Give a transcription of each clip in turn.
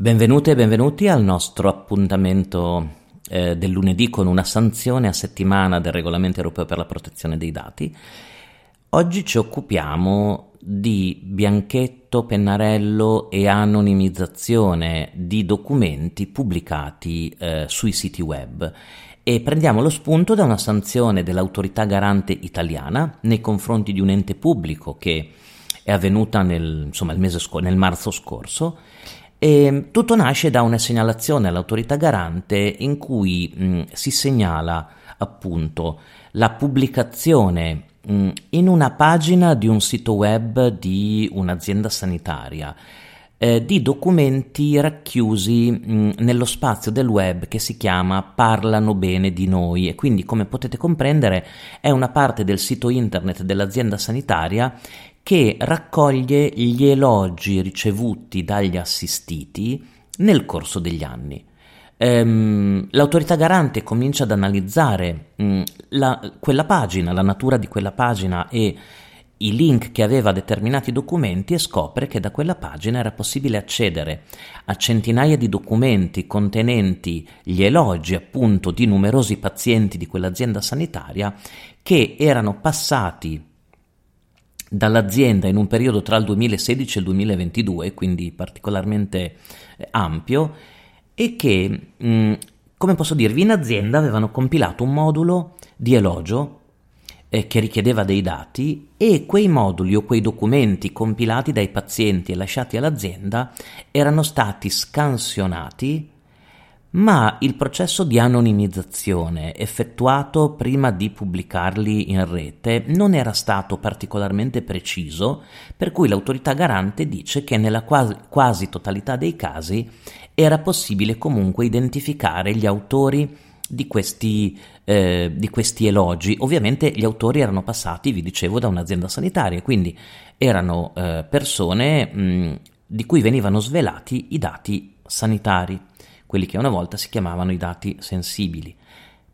Benvenute e benvenuti al nostro appuntamento eh, del lunedì con una sanzione a settimana del regolamento europeo per la protezione dei dati. Oggi ci occupiamo di bianchetto, pennarello e anonimizzazione di documenti pubblicati eh, sui siti web e prendiamo lo spunto da una sanzione dell'autorità garante italiana nei confronti di un ente pubblico che è avvenuta nel, insomma, sc- nel marzo scorso e tutto nasce da una segnalazione all'autorità garante in cui mh, si segnala appunto la pubblicazione mh, in una pagina di un sito web di un'azienda sanitaria eh, di documenti racchiusi mh, nello spazio del web che si chiama Parlano bene di noi. E quindi come potete comprendere è una parte del sito internet dell'azienda sanitaria che raccoglie gli elogi ricevuti dagli assistiti nel corso degli anni. Ehm, l'autorità garante comincia ad analizzare mh, la, quella pagina, la natura di quella pagina e i link che aveva a determinati documenti e scopre che da quella pagina era possibile accedere a centinaia di documenti contenenti gli elogi appunto di numerosi pazienti di quell'azienda sanitaria che erano passati dall'azienda in un periodo tra il 2016 e il 2022, quindi particolarmente eh, ampio, e che, mh, come posso dirvi, in azienda avevano compilato un modulo di elogio eh, che richiedeva dei dati e quei moduli o quei documenti compilati dai pazienti e lasciati all'azienda erano stati scansionati ma il processo di anonimizzazione effettuato prima di pubblicarli in rete non era stato particolarmente preciso, per cui l'autorità garante dice che nella quasi, quasi totalità dei casi era possibile comunque identificare gli autori di questi, eh, di questi elogi. Ovviamente gli autori erano passati, vi dicevo, da un'azienda sanitaria, quindi erano eh, persone mh, di cui venivano svelati i dati sanitari quelli che una volta si chiamavano i dati sensibili.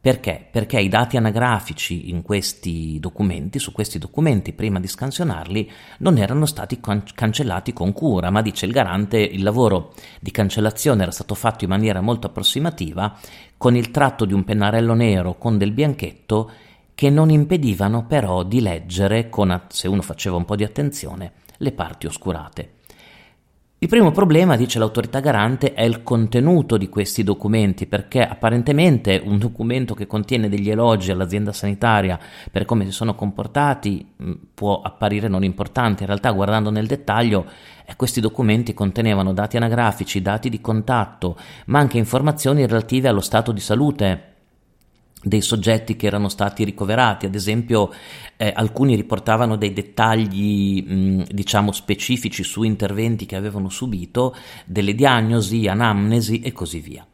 Perché? Perché i dati anagrafici in questi documenti, su questi documenti, prima di scansionarli, non erano stati can- cancellati con cura, ma dice il garante, il lavoro di cancellazione era stato fatto in maniera molto approssimativa, con il tratto di un pennarello nero con del bianchetto, che non impedivano però di leggere, con, se uno faceva un po' di attenzione, le parti oscurate. Il primo problema, dice l'autorità garante, è il contenuto di questi documenti, perché apparentemente un documento che contiene degli elogi all'azienda sanitaria per come si sono comportati mm, può apparire non importante, in realtà guardando nel dettaglio eh, questi documenti contenevano dati anagrafici, dati di contatto, ma anche informazioni relative allo stato di salute dei soggetti che erano stati ricoverati, ad esempio eh, alcuni riportavano dei dettagli mh, diciamo specifici su interventi che avevano subito, delle diagnosi, anamnesi e così via.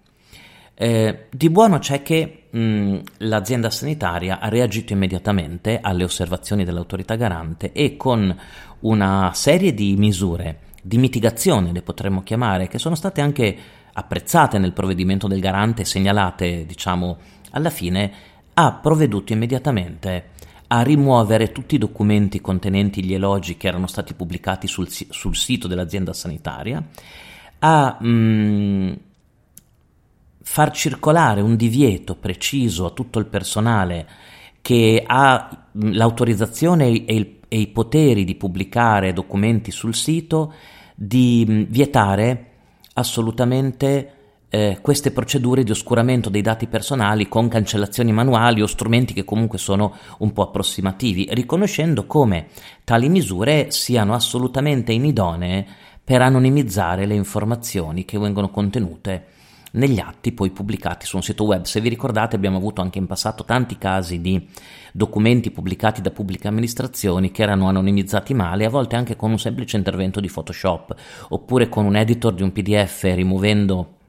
Eh, di buono c'è che mh, l'azienda sanitaria ha reagito immediatamente alle osservazioni dell'autorità garante e con una serie di misure di mitigazione, le potremmo chiamare, che sono state anche apprezzate nel provvedimento del garante, segnalate diciamo alla fine ha provveduto immediatamente a rimuovere tutti i documenti contenenti gli elogi che erano stati pubblicati sul, sul sito dell'azienda sanitaria, a mh, mm, far circolare un divieto preciso a tutto il personale che ha mm, l'autorizzazione e, il, e i poteri di pubblicare documenti sul sito, di mm, vietare assolutamente eh, queste procedure di oscuramento dei dati personali con cancellazioni manuali o strumenti che comunque sono un po' approssimativi, riconoscendo come tali misure siano assolutamente inidonee per anonimizzare le informazioni che vengono contenute negli atti poi pubblicati su un sito web. Se vi ricordate abbiamo avuto anche in passato tanti casi di documenti pubblicati da pubbliche amministrazioni che erano anonimizzati male, a volte anche con un semplice intervento di Photoshop, oppure con un editor di un PDF rimuovendo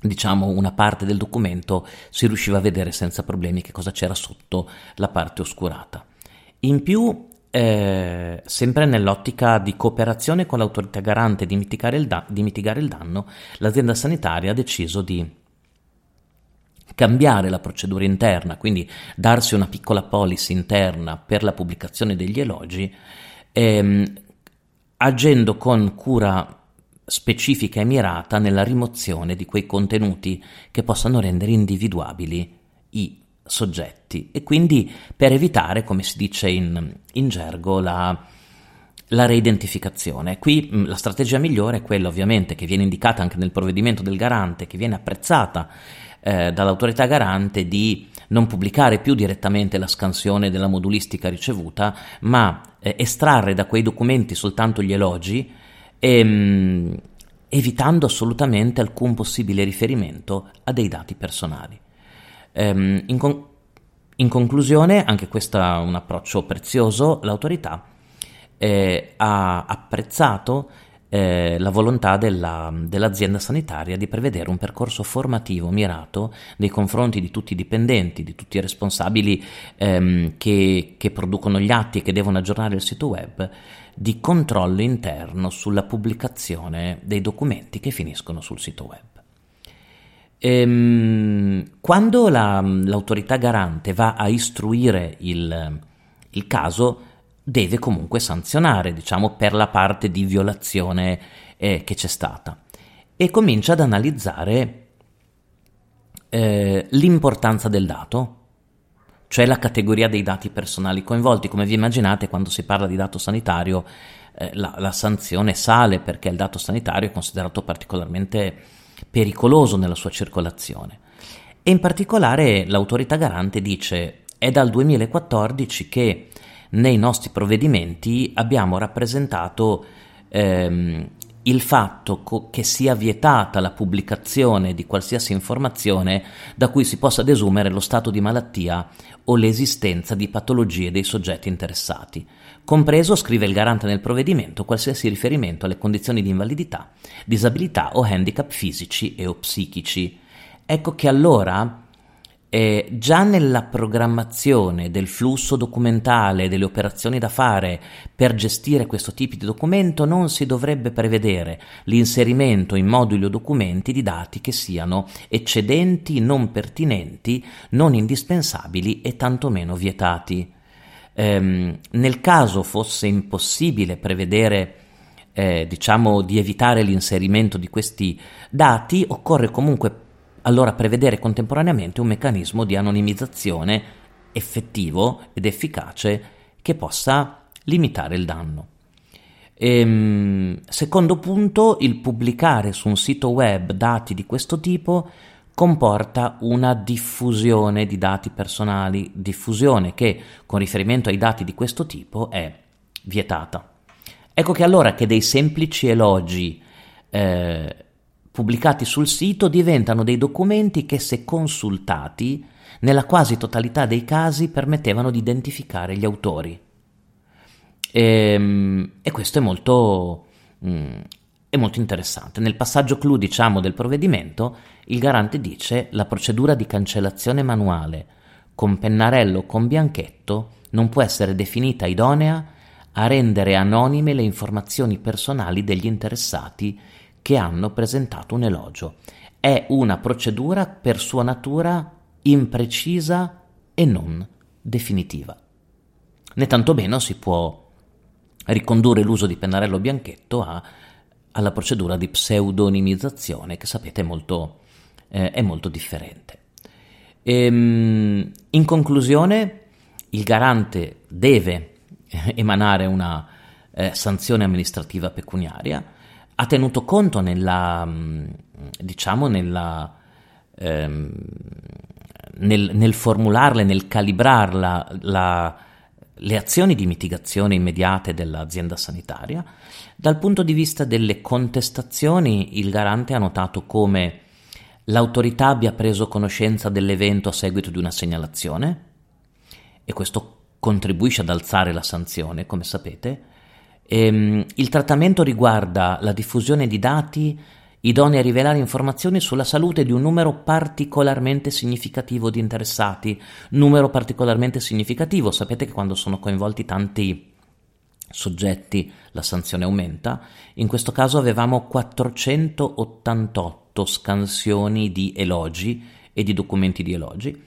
diciamo una parte del documento si riusciva a vedere senza problemi che cosa c'era sotto la parte oscurata. In più, eh, sempre nell'ottica di cooperazione con l'autorità garante di mitigare, il da- di mitigare il danno, l'azienda sanitaria ha deciso di cambiare la procedura interna, quindi darsi una piccola policy interna per la pubblicazione degli elogi, ehm, agendo con cura specifica e mirata nella rimozione di quei contenuti che possano rendere individuabili i soggetti e quindi per evitare, come si dice in, in gergo, la, la reidentificazione. Qui mh, la strategia migliore è quella ovviamente che viene indicata anche nel provvedimento del garante, che viene apprezzata eh, dall'autorità garante di non pubblicare più direttamente la scansione della modulistica ricevuta, ma eh, estrarre da quei documenti soltanto gli elogi, ehm, evitando assolutamente alcun possibile riferimento a dei dati personali. Ehm, in, con- in, conclusione, anche questo è un approccio prezioso, l'autorità eh, ha apprezzato eh, la volontà della, dell'azienda sanitaria di prevedere un percorso formativo mirato nei confronti di tutti i dipendenti, di tutti i responsabili ehm, che, che producono gli atti e che devono aggiornare il sito web, di controllo interno sulla pubblicazione dei documenti che finiscono sul sito web. Ehm, quando la, l'autorità garante va a istruire il, il caso, deve comunque sanzionare, diciamo, per la parte di violazione eh, che c'è stata e comincia ad analizzare eh, l'importanza del dato, cioè la categoria dei dati personali coinvolti. Come vi immaginate, quando si parla di dato sanitario, eh, la, la, sanzione sale perché il dato sanitario è considerato particolarmente pericoloso nella sua circolazione. E in particolare l'autorità garante dice è dal 2014 che nei nostri provvedimenti abbiamo rappresentato ehm, il fatto co- che sia vietata la pubblicazione di qualsiasi informazione da cui si possa desumere lo stato di malattia o l'esistenza di patologie dei soggetti interessati, compreso, scrive il garante nel provvedimento, qualsiasi riferimento alle condizioni di invalidità, disabilità o handicap fisici e o psichici. Ecco che allora eh, già nella programmazione del flusso documentale, delle operazioni da fare per gestire questo tipo di documento, non si dovrebbe prevedere l'inserimento in moduli o documenti di dati che siano eccedenti, non pertinenti, non indispensabili e tantomeno vietati. Ehm, nel caso fosse impossibile prevedere eh, diciamo di evitare l'inserimento di questi dati, occorre comunque allora prevedere contemporaneamente un meccanismo di anonimizzazione effettivo ed efficace che possa limitare il danno. Ehm, secondo punto, il pubblicare su un sito web dati di questo tipo comporta una diffusione di dati personali, diffusione che con riferimento ai dati di questo tipo è vietata. Ecco che allora che dei semplici elogi eh, pubblicati sul sito diventano dei documenti che se consultati, nella quasi totalità dei casi permettevano di identificare gli autori. E, ehm, e questo è molto, mm, è molto interessante. Nel passaggio clou, diciamo, del provvedimento, il garante dice la procedura di cancellazione manuale con pennarello o con bianchetto non può essere definita idonea a rendere anonime le informazioni personali degli interessati che hanno presentato un elogio. È una procedura per sua natura imprecisa e non definitiva. Né tantomeno si può ricondurre l'uso di pennarello bianchetto a, alla procedura di pseudonimizzazione che sapete è molto, eh, è molto differente. Ehm, in conclusione, il garante deve emanare una eh, sanzione amministrativa pecuniaria ha tenuto conto nella, mm, diciamo, nella, ehm, nel, nel, formularle, nel calibrarla, la, le azioni di mitigazione immediate dell'azienda sanitaria. Dal punto di vista delle contestazioni, il garante ha notato come l'autorità abbia preso conoscenza dell'evento a seguito di una segnalazione e questo contribuisce ad alzare la sanzione, come sapete, Ehm, il trattamento riguarda la diffusione di dati idonei a rivelare informazioni sulla salute di un numero particolarmente significativo di interessati. Numero particolarmente significativo, sapete che quando sono coinvolti tanti soggetti la sanzione aumenta. In questo caso avevamo 488 scansioni di elogi e di documenti di elogi.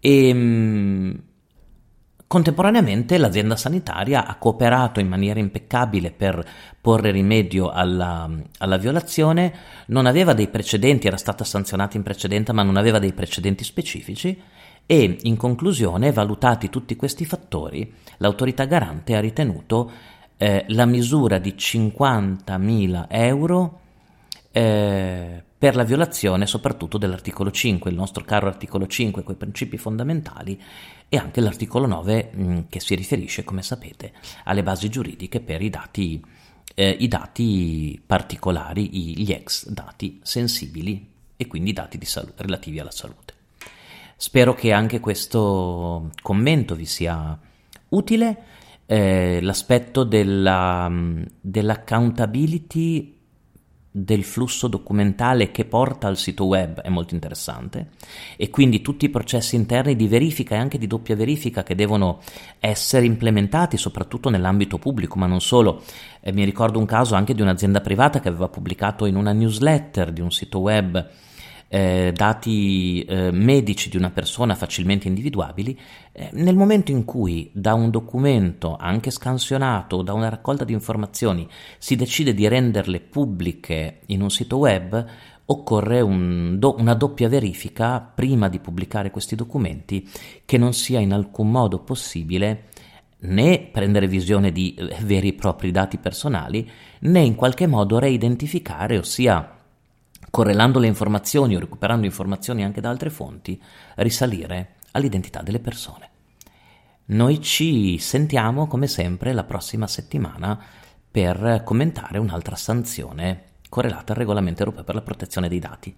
E ehm, Contemporaneamente l'azienda sanitaria ha cooperato in maniera impeccabile per porre rimedio alla, alla, violazione, non aveva dei precedenti, era stata sanzionata in precedenza ma non aveva dei precedenti specifici. E in conclusione, valutati tutti questi fattori, l'autorità garante ha ritenuto eh, la misura di 50.000 euro eh, per la violazione soprattutto dell'articolo 5, il nostro caro articolo 5 con i principi fondamentali e anche l'articolo 9 mh, mm, che si riferisce, come sapete, alle basi giuridiche per i dati, eh, i dati particolari, gli ex dati sensibili e quindi i dati salu- relativi alla salute. Spero che anche questo commento vi sia utile. Eh, l'aspetto della, mm, dell'accountability del flusso documentale che porta al sito web è molto interessante e quindi tutti i processi interni di verifica e anche di doppia verifica che devono essere implementati soprattutto nell'ambito pubblico ma non solo. Eh, mi ricordo un caso anche di un'azienda privata che aveva pubblicato in una newsletter di un sito web eh, dati eh, medici di una persona facilmente individuabili, eh, nel momento in cui da un documento, anche scansionato, o da una raccolta di informazioni, si decide di renderle pubbliche in un sito web, occorre un do, una doppia verifica prima di pubblicare questi documenti che non sia in alcun modo possibile né prendere visione di eh, veri e propri dati personali, né in qualche modo reidentificare, ossia correlando le informazioni o recuperando informazioni anche da altre fonti, risalire all'identità delle persone. Noi ci sentiamo come sempre la prossima settimana per commentare un'altra sanzione correlata al regolamento europeo per la protezione dei dati.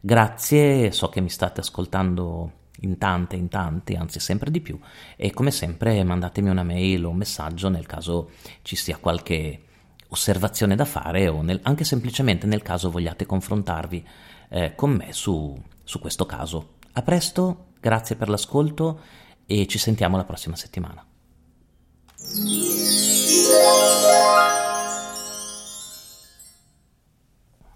Grazie, so che mi state ascoltando in tante, in tante, anzi sempre di più e come sempre mandatemi una mail o un messaggio nel caso ci sia qualche osservazione da fare o nel, anche semplicemente nel caso vogliate confrontarvi eh, con me su, su questo caso. A presto, grazie per l'ascolto e ci sentiamo la prossima settimana.